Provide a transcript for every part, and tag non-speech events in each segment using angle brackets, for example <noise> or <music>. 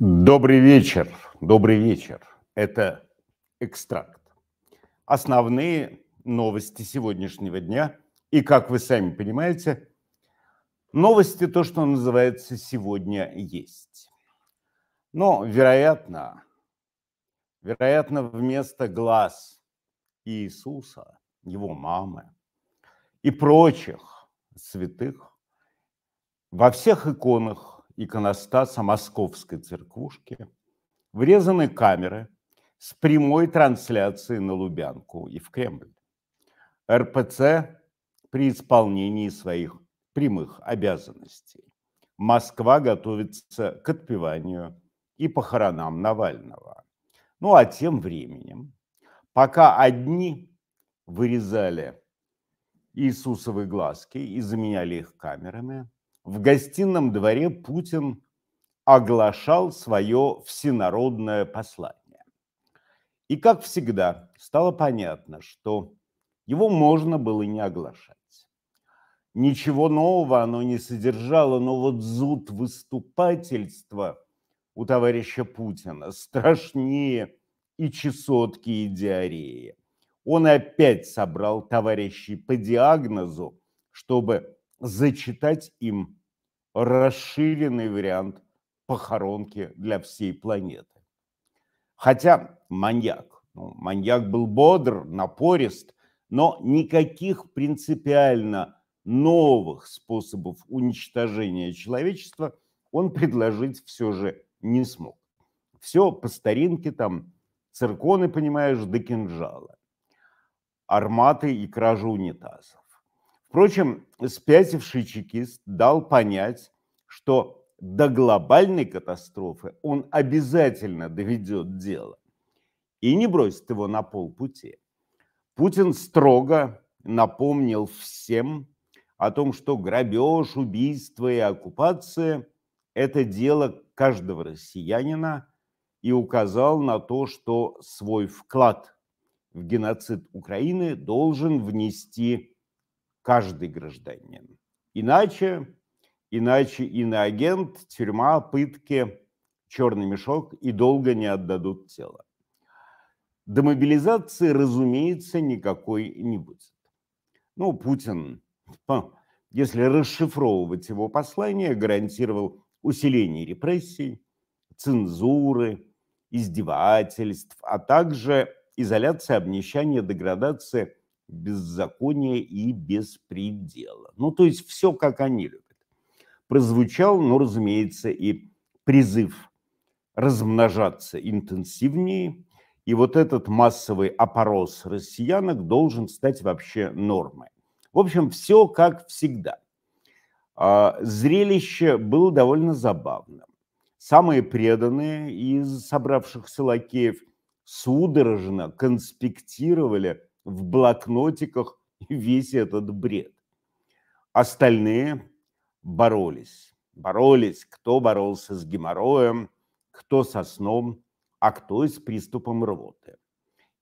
Добрый вечер, добрый вечер. Это экстракт. Основные новости сегодняшнего дня. И, как вы сами понимаете, новости то, что называется сегодня есть. Но, вероятно, вероятно, вместо глаз Иисуса, его мамы и прочих святых во всех иконах иконостаса Московской церквушки врезаны камеры с прямой трансляцией на Лубянку и в Кремль. РПЦ при исполнении своих прямых обязанностей. Москва готовится к отпеванию и похоронам Навального. Ну а тем временем, пока одни вырезали Иисусовы глазки и заменяли их камерами, в гостином дворе Путин оглашал свое всенародное послание. И, как всегда, стало понятно, что его можно было не оглашать. Ничего нового оно не содержало, но вот зуд выступательства у товарища Путина страшнее и чесотки, и диареи. Он опять собрал товарищей по диагнозу, чтобы зачитать им расширенный вариант похоронки для всей планеты. Хотя маньяк, ну, маньяк был бодр, напорист, но никаких принципиально новых способов уничтожения человечества он предложить все же не смог. Все по старинке там, цирконы, понимаешь, до кинжала, арматы и кража унитазов. Впрочем, спятивший чекист дал понять, что до глобальной катастрофы он обязательно доведет дело и не бросит его на полпути. Путин строго напомнил всем о том, что грабеж, убийство и оккупация – это дело каждого россиянина и указал на то, что свой вклад в геноцид Украины должен внести каждый гражданин. Иначе, иначе иноагент, тюрьма, пытки, черный мешок и долго не отдадут тело. Демобилизации, разумеется, никакой не будет. Ну, Путин, если расшифровывать его послание, гарантировал усиление репрессий, цензуры, издевательств, а также изоляция, обнищание, деградация беззакония и беспредела. Ну, то есть все, как они любят. Прозвучал, ну, разумеется, и призыв размножаться интенсивнее, и вот этот массовый опорос россиянок должен стать вообще нормой. В общем, все как всегда. А, зрелище было довольно забавным. Самые преданные из собравшихся лакеев судорожно конспектировали – в блокнотиках <laughs> весь этот бред. Остальные боролись. Боролись, кто боролся с геморроем, кто со сном, а кто с приступом рвоты.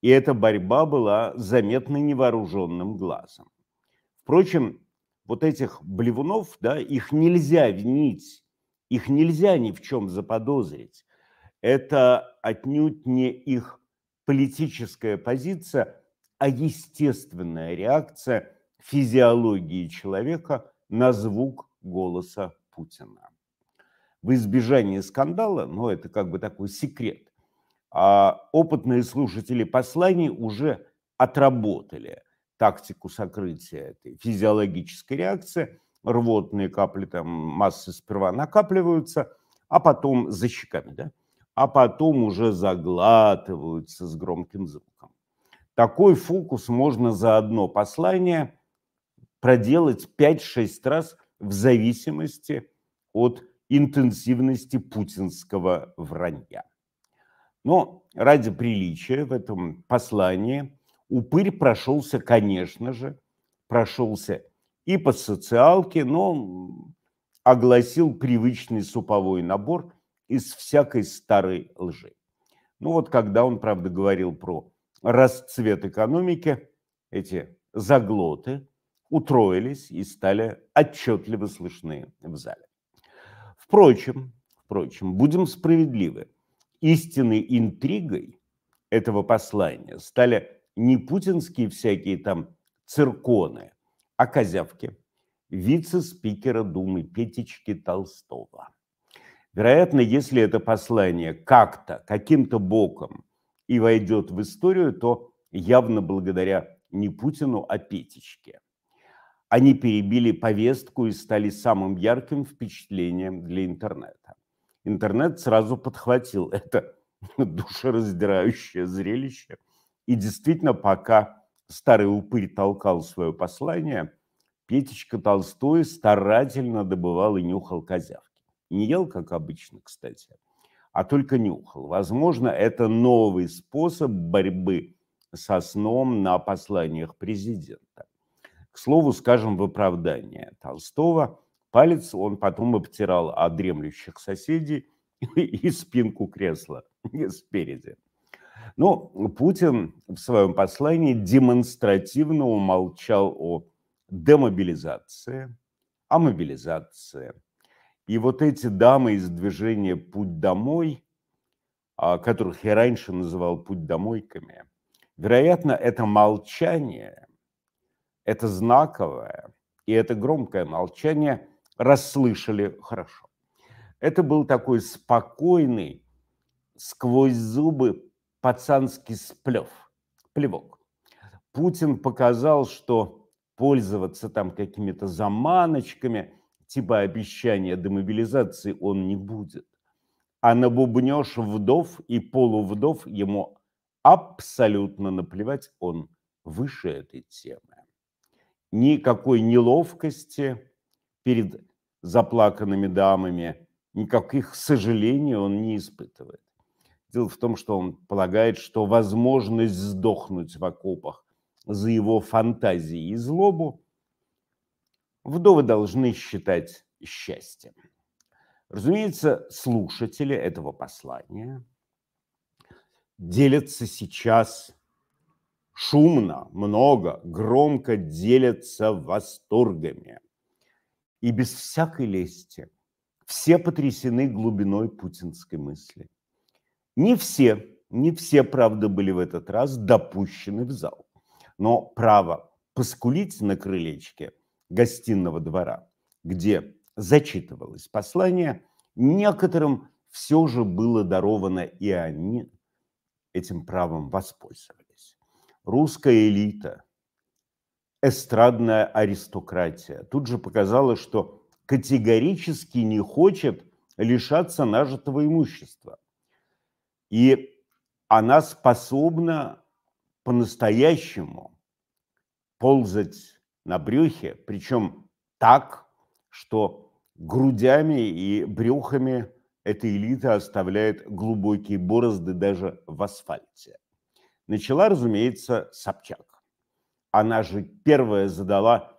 И эта борьба была заметна невооруженным глазом. Впрочем, вот этих блевунов, да, их нельзя винить, их нельзя ни в чем заподозрить. Это отнюдь не их политическая позиция, а естественная реакция физиологии человека на звук голоса Путина. В избежание скандала, но это как бы такой секрет, а опытные слушатели посланий уже отработали тактику сокрытия этой физиологической реакции. Рвотные капли там массы сперва накапливаются, а потом за щеками, да? а потом уже заглатываются с громким звуком. Такой фокус можно за одно послание проделать 5-6 раз в зависимости от интенсивности путинского вранья. Но ради приличия в этом послании упырь прошелся, конечно же, прошелся и по социалке, но огласил привычный суповой набор из всякой старой лжи. Ну вот когда он, правда, говорил про расцвет экономики, эти заглоты утроились и стали отчетливо слышны в зале. Впрочем, впрочем, будем справедливы, истинной интригой этого послания стали не путинские всякие там цирконы, а козявки вице-спикера Думы Петечки Толстого. Вероятно, если это послание как-то, каким-то боком и войдет в историю, то явно благодаря не Путину, а Петечке. Они перебили повестку и стали самым ярким впечатлением для интернета. Интернет сразу подхватил <laughs> это душераздирающее зрелище. И действительно, пока старый упырь толкал свое послание, Петечка Толстой старательно добывал и нюхал козявки. Не ел, как обычно, кстати, а только нюхал. Возможно, это новый способ борьбы со сном на посланиях президента. К слову, скажем, в оправдание Толстого, палец он потом обтирал от дремлющих соседей <laughs> и спинку кресла <laughs> спереди. Но Путин в своем послании демонстративно умолчал о демобилизации, о мобилизации – и вот эти дамы из движения «Путь домой», а, которых я раньше называл «Путь домойками», вероятно, это молчание, это знаковое и это громкое молчание расслышали хорошо. Это был такой спокойный, сквозь зубы пацанский сплев, плевок. Путин показал, что пользоваться там какими-то заманочками – типа обещания демобилизации он не будет. А на бубнеж вдов и полувдов ему абсолютно наплевать, он выше этой темы. Никакой неловкости перед заплаканными дамами, никаких сожалений он не испытывает. Дело в том, что он полагает, что возможность сдохнуть в окопах за его фантазии и злобу вдовы должны считать счастьем. Разумеется, слушатели этого послания делятся сейчас шумно, много, громко делятся восторгами. И без всякой лести все потрясены глубиной путинской мысли. Не все, не все, правда, были в этот раз допущены в зал. Но право поскулить на крылечке – гостиного двора, где зачитывалось послание, некоторым все же было даровано, и они этим правом воспользовались. Русская элита, эстрадная аристократия тут же показала, что категорически не хочет лишаться нажитого имущества. И она способна по-настоящему ползать на брюхе, причем так, что грудями и брюхами эта элита оставляет глубокие борозды даже в асфальте. Начала, разумеется, Собчак. Она же первая задала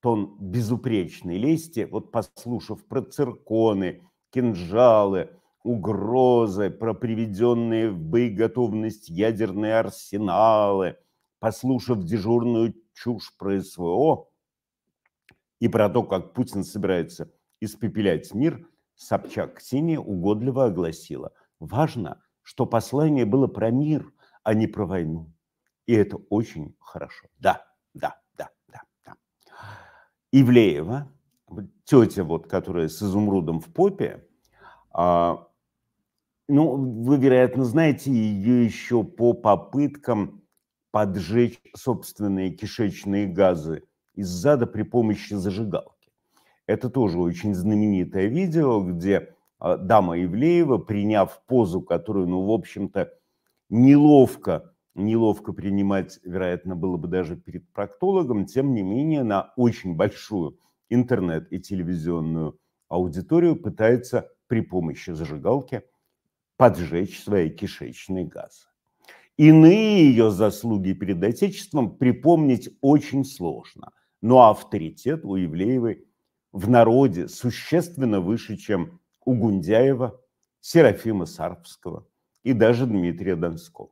тон безупречной лести, вот послушав про цирконы, кинжалы, угрозы, про приведенные в боеготовность ядерные арсеналы, послушав дежурную чушь про СВО и про то, как Путин собирается испепелять мир, Собчак Ксения угодливо огласила. Важно, что послание было про мир, а не про войну. И это очень хорошо. Да, да, да, да, да. Ивлеева, тетя, вот, которая с изумрудом в попе, а, ну, вы, вероятно, знаете ее еще по попыткам поджечь собственные кишечные газы из зада при помощи зажигалки. Это тоже очень знаменитое видео, где а, дама Ивлеева, приняв позу, которую, ну, в общем-то, неловко, неловко принимать, вероятно, было бы даже перед проктологом, тем не менее, на очень большую интернет и телевизионную аудиторию пытается при помощи зажигалки поджечь свои кишечные газы. Иные ее заслуги перед Отечеством припомнить очень сложно. Но авторитет у Евлеевой в народе существенно выше, чем у Гундяева, Серафима Сарпского и даже Дмитрия Донского.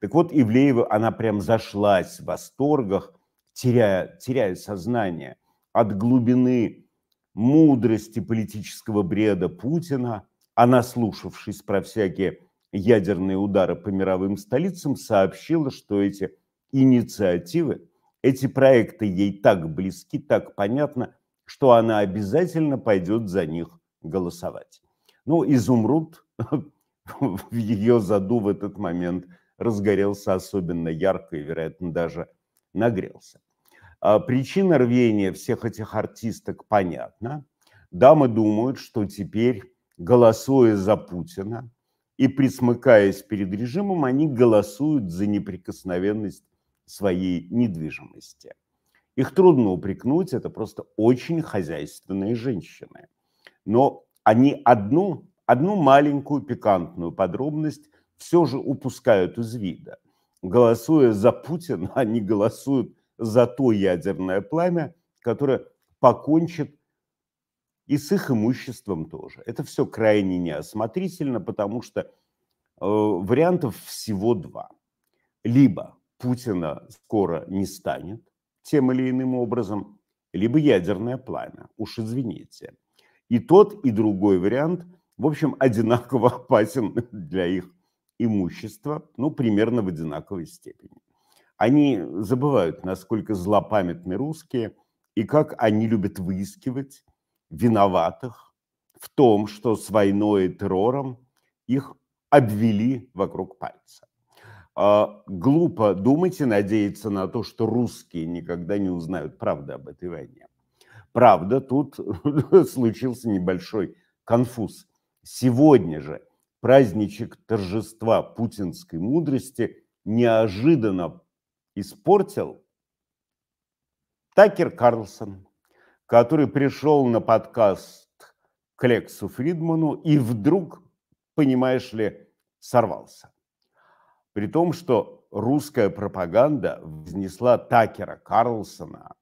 Так вот, Ивлеева, она прям зашлась в восторгах, теряя, теряя сознание от глубины мудрости политического бреда Путина, а наслушавшись про всякие ядерные удары по мировым столицам, сообщила, что эти инициативы, эти проекты ей так близки, так понятно, что она обязательно пойдет за них голосовать. Ну, изумруд <laughs> в ее заду в этот момент разгорелся особенно ярко и, вероятно, даже нагрелся. А причина рвения всех этих артисток понятна. Дамы думают, что теперь, голосуя за Путина и присмыкаясь перед режимом, они голосуют за неприкосновенность своей недвижимости. Их трудно упрекнуть, это просто очень хозяйственные женщины. Но они одну, одну маленькую пикантную подробность все же упускают из вида. Голосуя за Путина, <laughs> они голосуют за то ядерное пламя, которое покончит и с их имуществом тоже. Это все крайне неосмотрительно, потому что э, вариантов всего два. Либо Путина скоро не станет тем или иным образом, либо ядерное пламя, уж извините. И тот, и другой вариант, в общем, одинаково опасен для их имущества, ну, примерно в одинаковой степени. Они забывают, насколько злопамятны русские и как они любят выискивать виноватых в том, что с войной и террором их обвели вокруг пальца. А, глупо думать и надеяться на то, что русские никогда не узнают правды об этой войне. Правда, тут <laughs> случился небольшой конфуз. Сегодня же праздничек торжества путинской мудрости неожиданно испортил Такер Карлсон, который пришел на подкаст к Лексу Фридману и вдруг, понимаешь ли, сорвался. При том, что русская пропаганда вознесла Такера Карлсона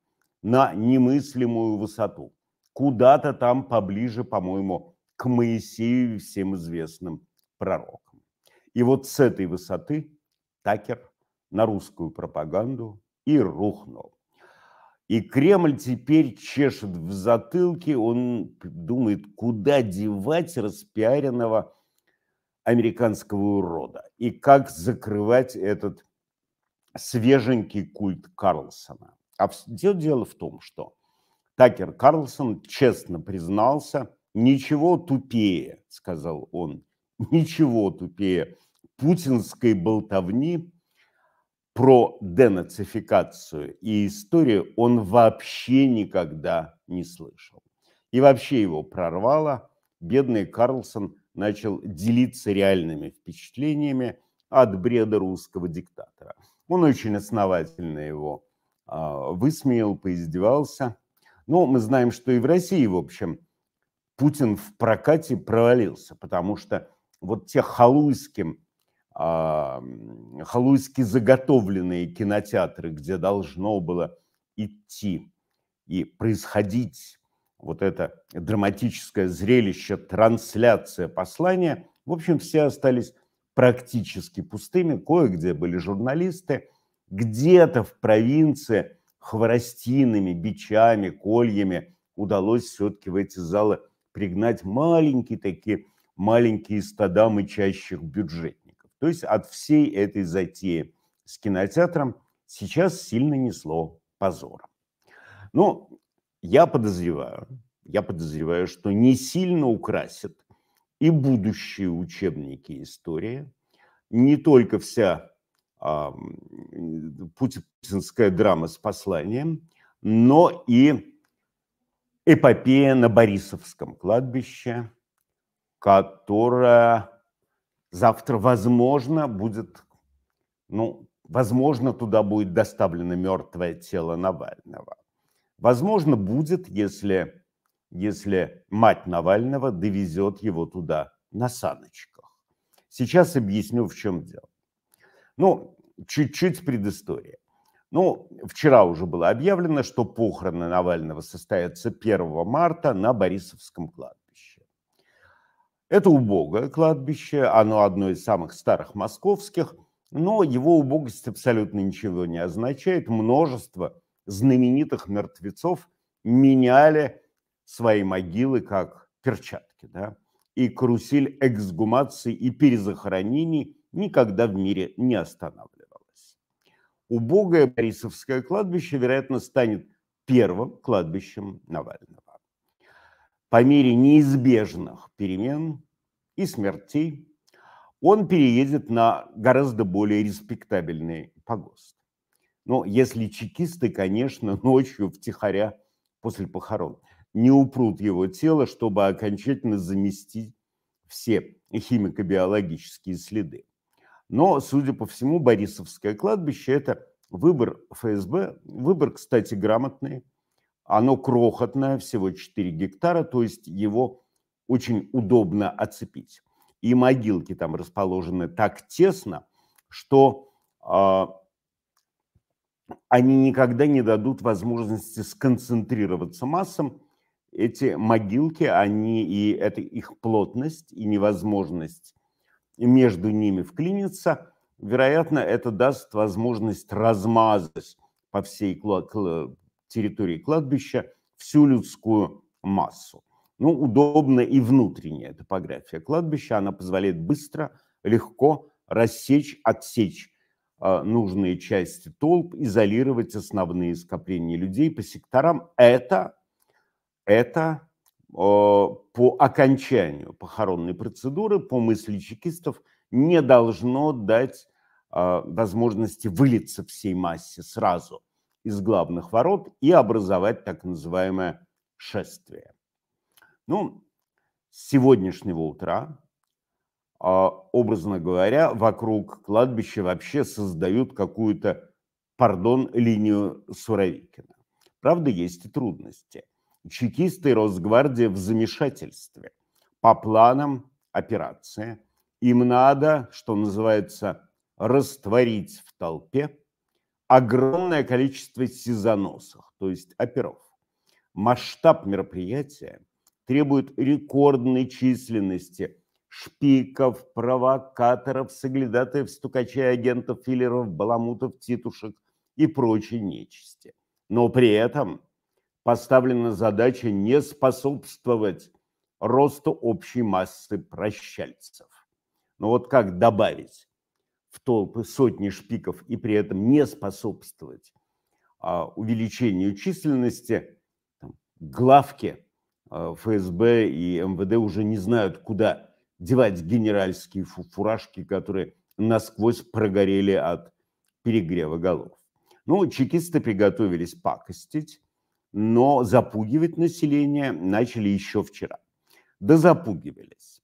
на немыслимую высоту. Куда-то там поближе, по-моему, к Моисею всем известным пророкам. И вот с этой высоты Такер на русскую пропаганду и рухнул. И Кремль теперь чешет в затылке, он думает, куда девать распиаренного американского урода и как закрывать этот свеженький культ Карлсона. А дело в том, что Такер Карлсон честно признался, ничего тупее, сказал он, ничего тупее путинской болтовни про денацификацию и историю он вообще никогда не слышал. И вообще его прорвало. Бедный Карлсон начал делиться реальными впечатлениями от бреда русского диктатора. Он очень основательно его а, высмеял, поиздевался. Но мы знаем, что и в России, в общем, Путин в прокате провалился, потому что вот те халуйским халуйски заготовленные кинотеатры, где должно было идти и происходить вот это драматическое зрелище, трансляция послания, в общем, все остались практически пустыми. Кое-где были журналисты, где-то в провинции хворостинами, бичами, кольями удалось все-таки в эти залы пригнать маленькие такие, маленькие стада мычащих бюджетников. То есть от всей этой затеи с кинотеатром сейчас сильно несло позором. Но я подозреваю, я подозреваю, что не сильно украсят и будущие учебники истории, не только вся а, путинская драма с посланием, но и эпопея на Борисовском кладбище, которая Завтра, возможно, будет, ну, возможно, туда будет доставлено мертвое тело Навального. Возможно, будет, если, если мать Навального довезет его туда на саночках. Сейчас объясню, в чем дело. Ну, чуть-чуть предыстория. Ну, вчера уже было объявлено, что похороны Навального состоятся 1 марта на Борисовском кладбище. Это убогое кладбище, оно одно из самых старых московских, но его убогость абсолютно ничего не означает. Множество знаменитых мертвецов меняли свои могилы как перчатки. Да? и карусель эксгумаций и перезахоронений никогда в мире не останавливалась. Убогое Борисовское кладбище, вероятно, станет первым кладбищем Навального. По мере неизбежных перемен и смертей он переедет на гораздо более респектабельный погост. Но если чекисты, конечно, <laughs> ночью втихаря после похорон не упрут его тело, чтобы окончательно заместить все химико-биологические следы. Но, судя по всему, Борисовское кладбище – это выбор ФСБ, выбор, кстати, грамотный. Оно крохотное, всего 4 гектара, то есть его очень удобно оцепить. И могилки там расположены так тесно, что э, они никогда не дадут возможности сконцентрироваться массам. Эти могилки, они и это их плотность и невозможность между ними вклиниться, вероятно, это даст возможность размазать по всей территории кладбища всю людскую массу. Ну, удобна и внутренняя топография кладбища. Она позволяет быстро, легко рассечь, отсечь э, нужные части толп, изолировать основные скопления людей по секторам. Это, это э, по окончанию похоронной процедуры, по мысли чекистов, не должно дать э, возможности вылиться всей массе сразу из главных ворот и образовать так называемое шествие. Ну, с сегодняшнего утра, а, образно говоря, вокруг кладбища вообще создают какую-то, пардон, линию Суровикина. Правда, есть и трудности. Чекисты и Росгвардия в замешательстве. По планам операции им надо, что называется, растворить в толпе огромное количество сизоносов, то есть оперов. Масштаб мероприятия требует рекордной численности шпиков, провокаторов, соглядатаев, стукачей, агентов, филлеров, баламутов, титушек и прочей нечисти. Но при этом поставлена задача не способствовать росту общей массы прощальцев. Но вот как добавить в толпы сотни шпиков и при этом не способствовать а, увеличению численности там, главки а, ФСБ и МВД уже не знают, куда девать генеральские фуражки, которые насквозь прогорели от перегрева голов. Ну, чекисты приготовились пакостить, но запугивать население начали еще вчера. Да запугивались.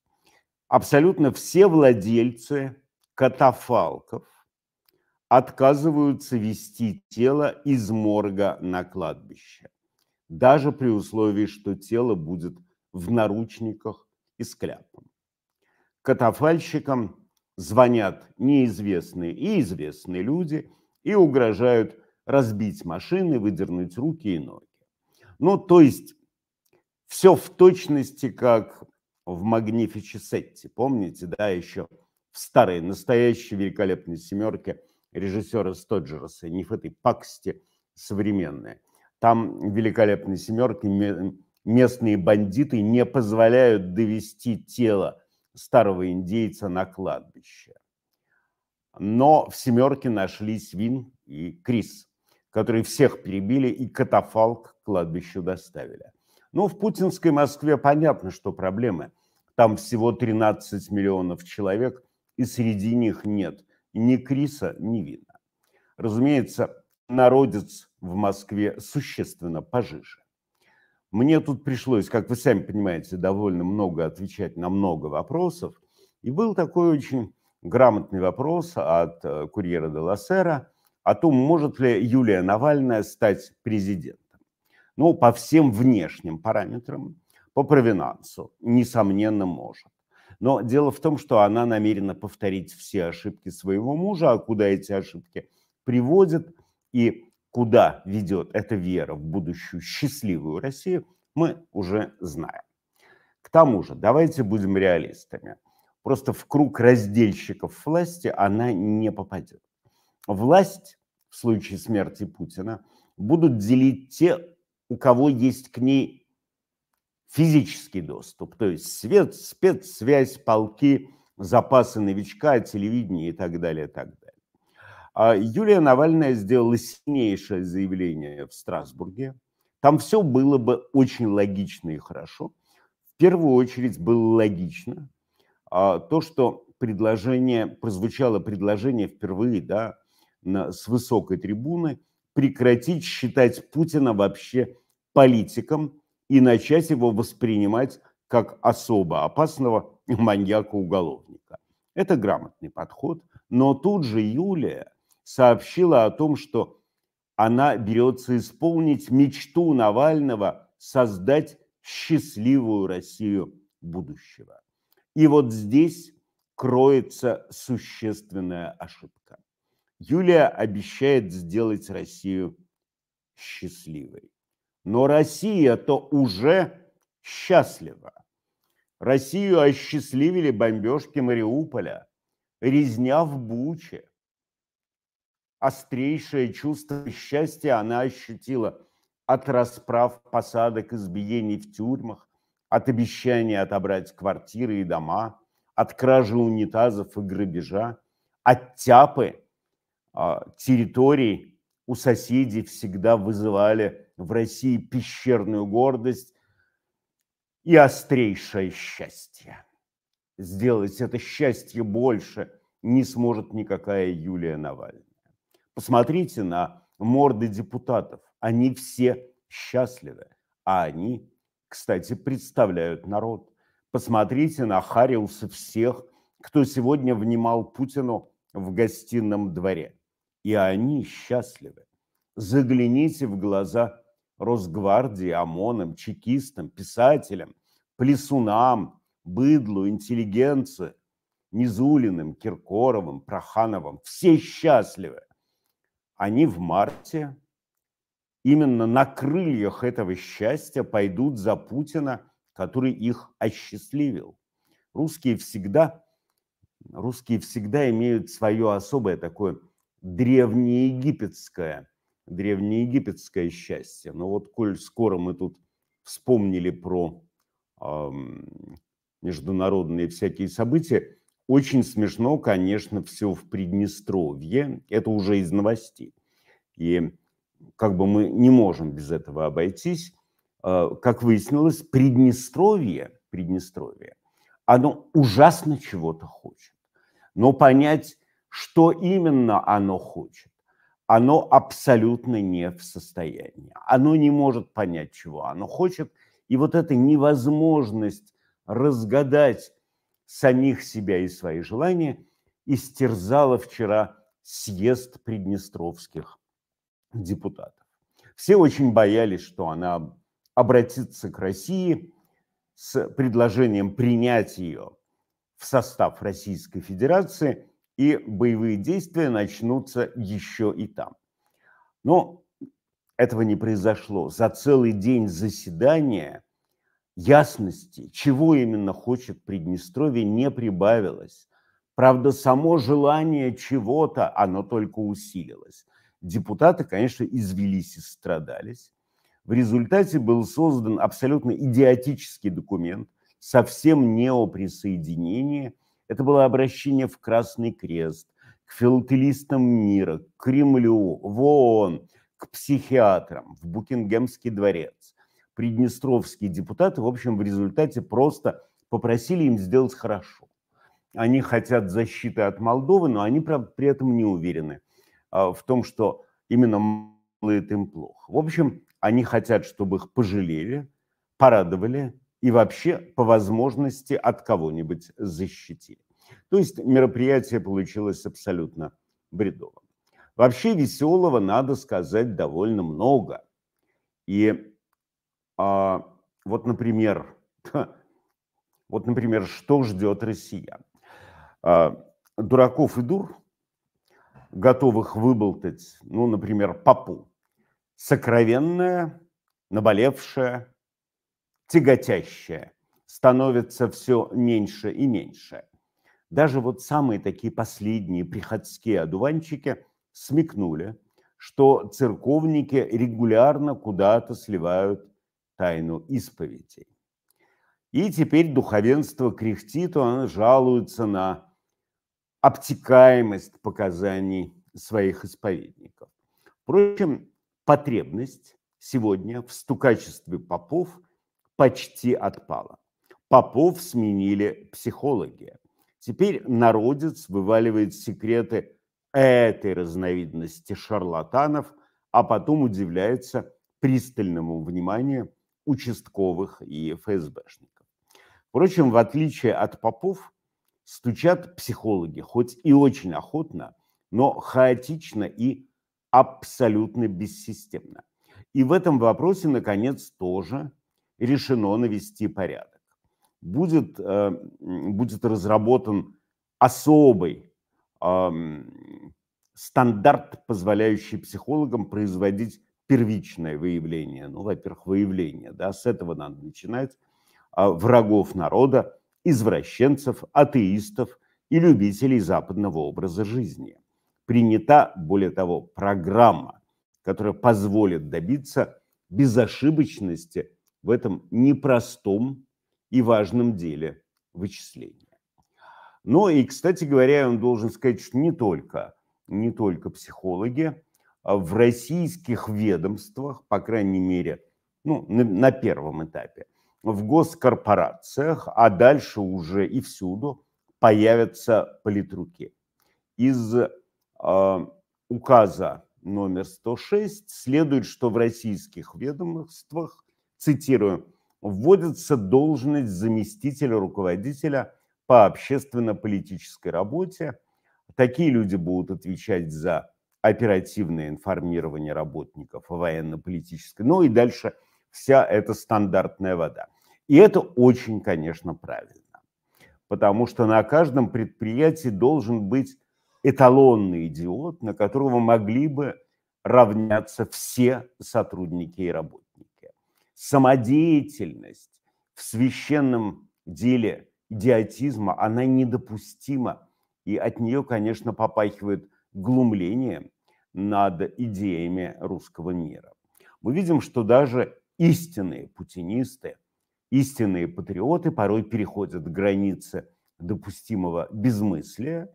Абсолютно все владельцы катафалков отказываются вести тело из морга на кладбище даже при условии, что тело будет в наручниках и с кляпом. Катафальщикам звонят неизвестные и известные люди и угрожают разбить машины, выдернуть руки и ноги. Ну, то есть все в точности, как в Магнифичесетте. Помните, да, еще в старой, настоящей великолепной семерке режиссера Стоджерса, не в этой паксте современной. Там в великолепной семерке местные бандиты не позволяют довести тело старого индейца на кладбище. Но в семерке нашлись Вин и Крис, которые всех перебили и катафалк к кладбищу доставили. Ну, в путинской Москве понятно, что проблемы. Там всего 13 миллионов человек, и среди них нет ни Криса, ни Вина. Разумеется, народец в Москве существенно пожиже. Мне тут пришлось, как вы сами понимаете, довольно много отвечать на много вопросов. И был такой очень грамотный вопрос от э, курьера де Лассера о том, может ли Юлия Навальная стать президентом. Ну, по всем внешним параметрам, по провинансу, несомненно, может. Но дело в том, что она намерена повторить все ошибки своего мужа, а куда эти ошибки приводят – и куда ведет эта вера в будущую счастливую Россию, мы уже знаем. К тому же, давайте будем реалистами. Просто в круг раздельщиков власти она не попадет. Власть в случае смерти Путина будут делить те, у кого есть к ней физический доступ, то есть свет, спецсвязь, полки, запасы новичка, телевидение и так далее, и так далее. А Юлия Навальная сделала сильнейшее заявление в Страсбурге. Там все было бы очень логично и хорошо. В первую очередь было логично а, то, что предложение, прозвучало предложение впервые да, на, с высокой трибуны прекратить считать Путина вообще политиком и начать его воспринимать как особо опасного <laughs> маньяка-уголовника. Это грамотный подход, но тут же Юлия сообщила о том, что она берется исполнить мечту Навального создать счастливую Россию будущего. И вот здесь кроется существенная ошибка. Юлия обещает сделать Россию счастливой. Но Россия-то уже счастлива. Россию осчастливили бомбежки Мариуполя, резня в Буче. Острейшее чувство счастья она ощутила от расправ, посадок, избиений в тюрьмах, от обещания отобрать квартиры и дома, от кражи унитазов и грабежа, от тяпы а, территорий у соседей всегда вызывали в России пещерную гордость и острейшее счастье. Сделать это счастье больше не сможет никакая Юлия Навальная. Посмотрите на морды депутатов. Они все счастливы, а они, кстати, представляют народ. Посмотрите на Хариуса всех, кто сегодня внимал Путину в гостином дворе. И они счастливы. Загляните в глаза Росгвардии, ОМОНам, чекистам, писателям, плесунам, быдлу, интеллигенции, Низулиным, Киркоровым, Прохановым. Все счастливы. Они в марте именно на крыльях этого счастья пойдут за Путина, который их осчастливил. Русские всегда, русские всегда имеют свое особое такое древнеегипетское – древнеегипетское счастье. Но вот коль скоро мы тут вспомнили про э, международные всякие события, очень смешно, конечно, все в Приднестровье. Это уже из новостей. И как бы мы не можем без этого обойтись. Э, как выяснилось, Приднестровье, Приднестровье, оно ужасно чего-то хочет. Но понять, что именно оно хочет, оно абсолютно не в состоянии. Оно не может понять, чего оно хочет. И вот эта невозможность разгадать самих себя и свои желания истерзала вчера съезд приднестровских депутатов. Все очень боялись, что она обратится к России с предложением принять ее в состав Российской Федерации – и боевые действия начнутся еще и там. Но этого не произошло. За целый день заседания ясности, чего именно хочет Приднестровье, не прибавилось. Правда, само желание чего-то, оно только усилилось. Депутаты, конечно, извелись и страдались. В результате был создан абсолютно идиотический документ, совсем не о присоединении – это было обращение в Красный Крест, к филателистам мира, к Кремлю, в ООН, к психиатрам, в Букингемский дворец. Приднестровские депутаты, в общем, в результате просто попросили им сделать хорошо. Они хотят защиты от Молдовы, но они при этом не уверены а, в том, что именно делает им плохо. В общем, они хотят, чтобы их пожалели, порадовали, и вообще по возможности от кого-нибудь защитили. То есть мероприятие получилось абсолютно бредовым. Вообще веселого, надо сказать, довольно много. И а, вот, например, вот, например, что ждет россиян? А, дураков и дур, готовых выболтать, ну, например, папу, сокровенное, наболевшее, тяготящее становится все меньше и меньше. Даже вот самые такие последние приходские одуванчики смекнули, что церковники регулярно куда-то сливают тайну исповедей. И теперь духовенство кряхтит, оно жалуется на обтекаемость показаний своих исповедников. Впрочем, потребность сегодня в стукачестве попов почти отпала. Попов сменили психологи. Теперь народец вываливает секреты этой разновидности шарлатанов, а потом удивляется пристальному вниманию участковых и ФСБшников. Впрочем, в отличие от попов, стучат психологи, хоть и очень охотно, но хаотично и абсолютно бессистемно. И в этом вопросе, наконец, тоже решено навести порядок. Будет, э, будет разработан особый э, стандарт, позволяющий психологам производить первичное выявление. Ну, во-первых, выявление, да, с этого надо начинать, э, врагов народа, извращенцев, атеистов и любителей западного образа жизни. Принята, более того, программа, которая позволит добиться безошибочности в этом непростом и важном деле вычисления. Но и, кстати говоря, он должен сказать, что не только, не только психологи, а в российских ведомствах, по крайней мере, ну, на, на первом этапе, в госкорпорациях, а дальше уже и всюду появятся политруки. Из э, указа номер 106 следует, что в российских ведомствах, цитирую, вводится должность заместителя руководителя по общественно-политической работе. Такие люди будут отвечать за оперативное информирование работников военно-политической, ну и дальше вся эта стандартная вода. И это очень, конечно, правильно, потому что на каждом предприятии должен быть эталонный идиот, на которого могли бы равняться все сотрудники и работники. Самодеятельность в священном деле идиотизма, она недопустима, и от нее, конечно, попахивает глумление над идеями русского мира. Мы видим, что даже истинные путинисты – истинные патриоты порой переходят границы допустимого безмыслия,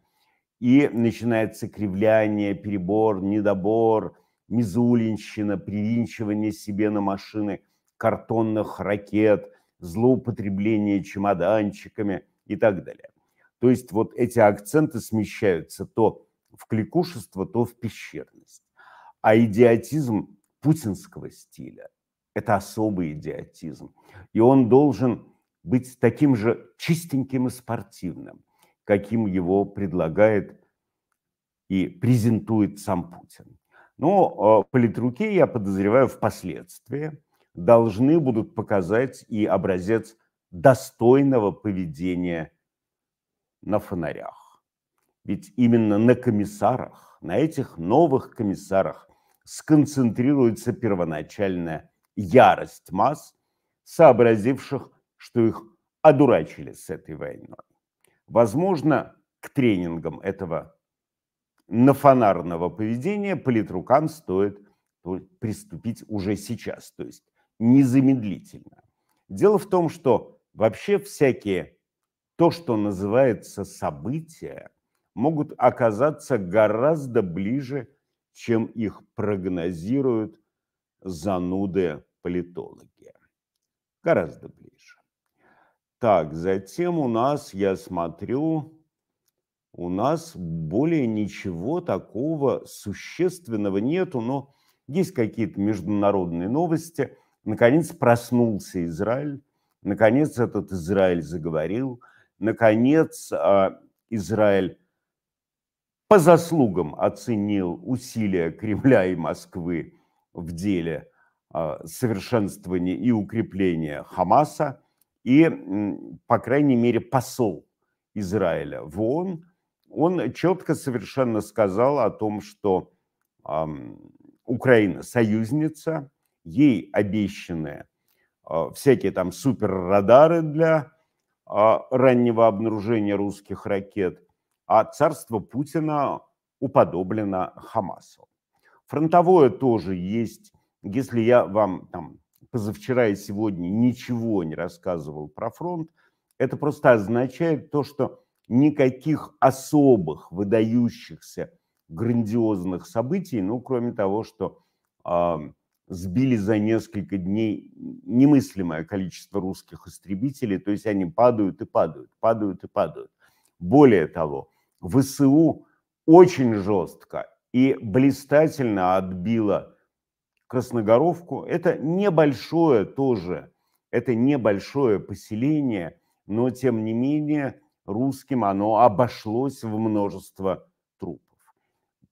и начинается кривляние, перебор, недобор, мизулинщина, привинчивание себе на машины картонных ракет, злоупотребление чемоданчиками и так далее. То есть вот эти акценты смещаются то в кликушество, то в пещерность. А идиотизм путинского стиля – это особый идиотизм и он должен быть таким же чистеньким и спортивным, каким его предлагает и презентует сам Путин. Но э, политруки, я подозреваю, впоследствии должны будут показать и образец достойного поведения на фонарях. Ведь именно на комиссарах, на этих новых комиссарах сконцентрируется первоначальная ярость масс сообразивших, что их одурачили с этой войной. Возможно, к тренингам этого нафонарного поведения политрукам стоит приступить уже сейчас, то есть незамедлительно. Дело в том, что вообще всякие то, что называется события, могут оказаться гораздо ближе, чем их прогнозируют зануды политологи гораздо ближе. Так, затем у нас, я смотрю, у нас более ничего такого существенного нету, но есть какие-то международные новости. Наконец проснулся Израиль, наконец этот Израиль заговорил, наконец а, Израиль по заслугам оценил усилия Кремля и Москвы в деле а, совершенствования и укрепления Хамаса, и, по крайней мере, посол Израиля в ООН, он четко совершенно сказал о том, что Украина союзница, ей обещаны а, всякие там суперрадары для а, раннего обнаружения русских ракет, а царство Путина уподоблено Хамасу. Фронтовое тоже есть если я вам там позавчера и сегодня ничего не рассказывал про фронт, это просто означает то, что никаких особых, выдающихся, грандиозных событий, ну, кроме того, что сбили за несколько дней немыслимое количество русских истребителей, то есть они падают и падают, падают и падают. Более того, ВСУ очень жестко и блистательно отбила Красногоровку. Это небольшое тоже, это небольшое поселение, но тем не менее русским оно обошлось в множество трупов.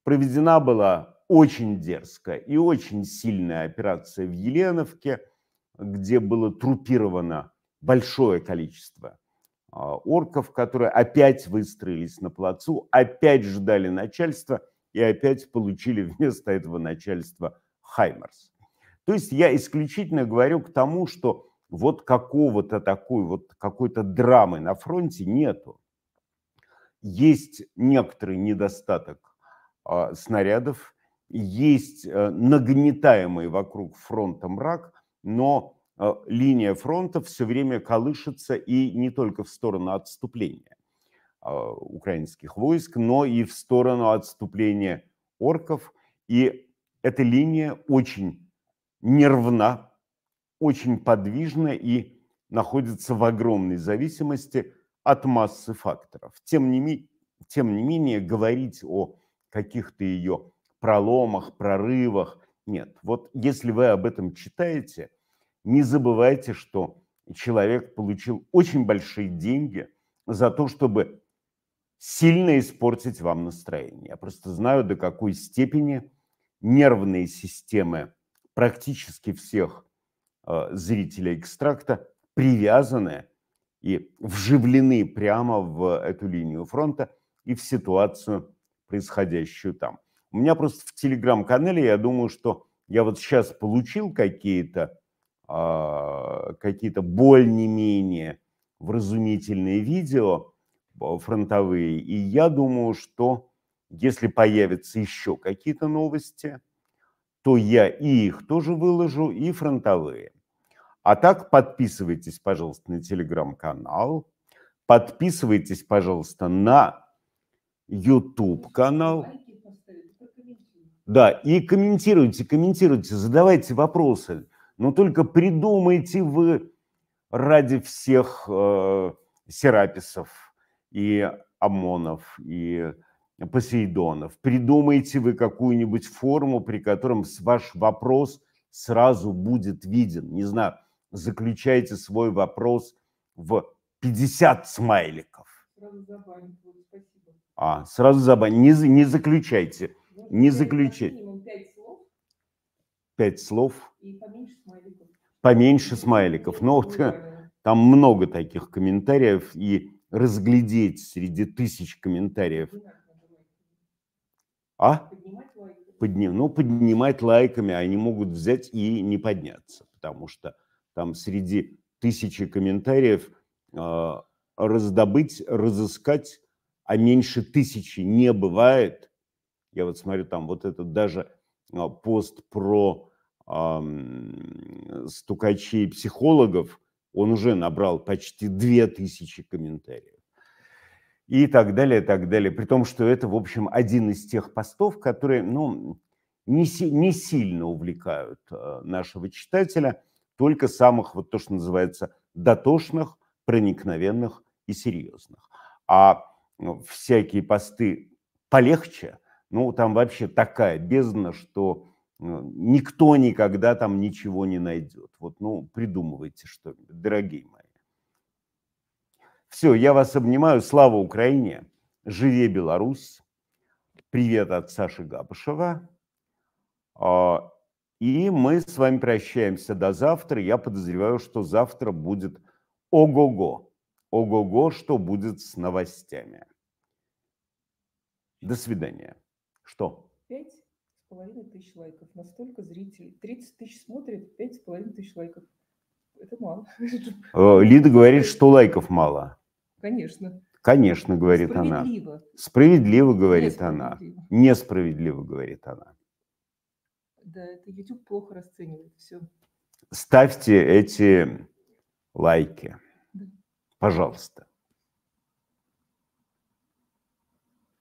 Проведена была очень дерзкая и очень сильная операция в Еленовке, где было трупировано большое количество а, орков, которые опять выстроились на плацу, опять ждали начальства и опять получили <laughs> вместо этого начальства Хаймерс. То есть я исключительно говорю к тому, что вот какого-то такой вот какой-то драмы на фронте нету. Есть некоторый недостаток э, снарядов, есть э, нагнетаемый вокруг фронта мрак, но э, линия фронта все время колышется и не только в сторону отступления э, украинских войск, но и в сторону отступления орков. И эта линия очень нервна, очень подвижна и находится в огромной зависимости от массы факторов. Тем не, тем не менее, говорить о каких-то ее проломах, прорывах нет. Вот если вы об этом читаете, не забывайте, что человек получил очень большие деньги за то, чтобы сильно испортить вам настроение. Я просто знаю, до какой степени нервные системы практически всех э, зрителей экстракта привязаны и вживлены прямо в эту линию фронта и в ситуацию, происходящую там. У меня просто в телеграм-канале, я думаю, что я вот сейчас получил какие-то э, какие-то более-менее вразумительные видео э, фронтовые, и я думаю, что если появятся еще какие-то новости, то я и их тоже выложу, и фронтовые. А так подписывайтесь, пожалуйста, на телеграм-канал, подписывайтесь, пожалуйста, на YouTube канал. Да, и комментируйте, комментируйте, задавайте вопросы. Но только придумайте вы ради всех э, Сераписов и Амонов и Посейдонов. Придумайте вы какую-нибудь форму, при котором ваш вопрос сразу будет виден. Не знаю, заключайте свой вопрос в 50 смайликов. Сразу спасибо. А, сразу забанить. Не, не заключайте. Ну, не. Пять слов. Пять слов. И поменьше смайликов. Поменьше смайликов. Но вот, <laughs> там много таких комментариев, и разглядеть среди тысяч комментариев – а? Подним, ну, поднимать лайками они могут взять и не подняться, потому что там среди тысячи комментариев э, раздобыть, разыскать, а меньше тысячи не бывает. Я вот смотрю, там вот этот даже э, пост про э, стукачей психологов, он уже набрал почти две тысячи комментариев и так далее, и так далее. При том, что это, в общем, один из тех постов, которые, ну, не, не сильно увлекают э, нашего читателя, только самых, вот то, что называется, дотошных, проникновенных и серьезных. А ну, всякие посты полегче, ну, там вообще такая бездна, что ну, никто никогда там ничего не найдет. Вот, ну, придумывайте что-нибудь, дорогие мои. Все, я вас обнимаю. Слава Украине! Живе Беларусь! Привет от Саши Габышева. А, и мы с вами прощаемся до завтра. Я подозреваю, что завтра будет ого-го. Ого-го, что будет с новостями. До свидания. Что? Пять с половиной тысяч лайков. Настолько зрителей. 30 тысяч смотрит, пять с половиной тысяч лайков. Это мало. <laughs> Э, Лида говорит, что лайков мало. Конечно. Конечно, говорит Справедливо. она. Справедливо, говорит она. Несправедливо, говорит она. Да, это YouTube плохо расценивает все. ставьте эти лайки. Пожалуйста.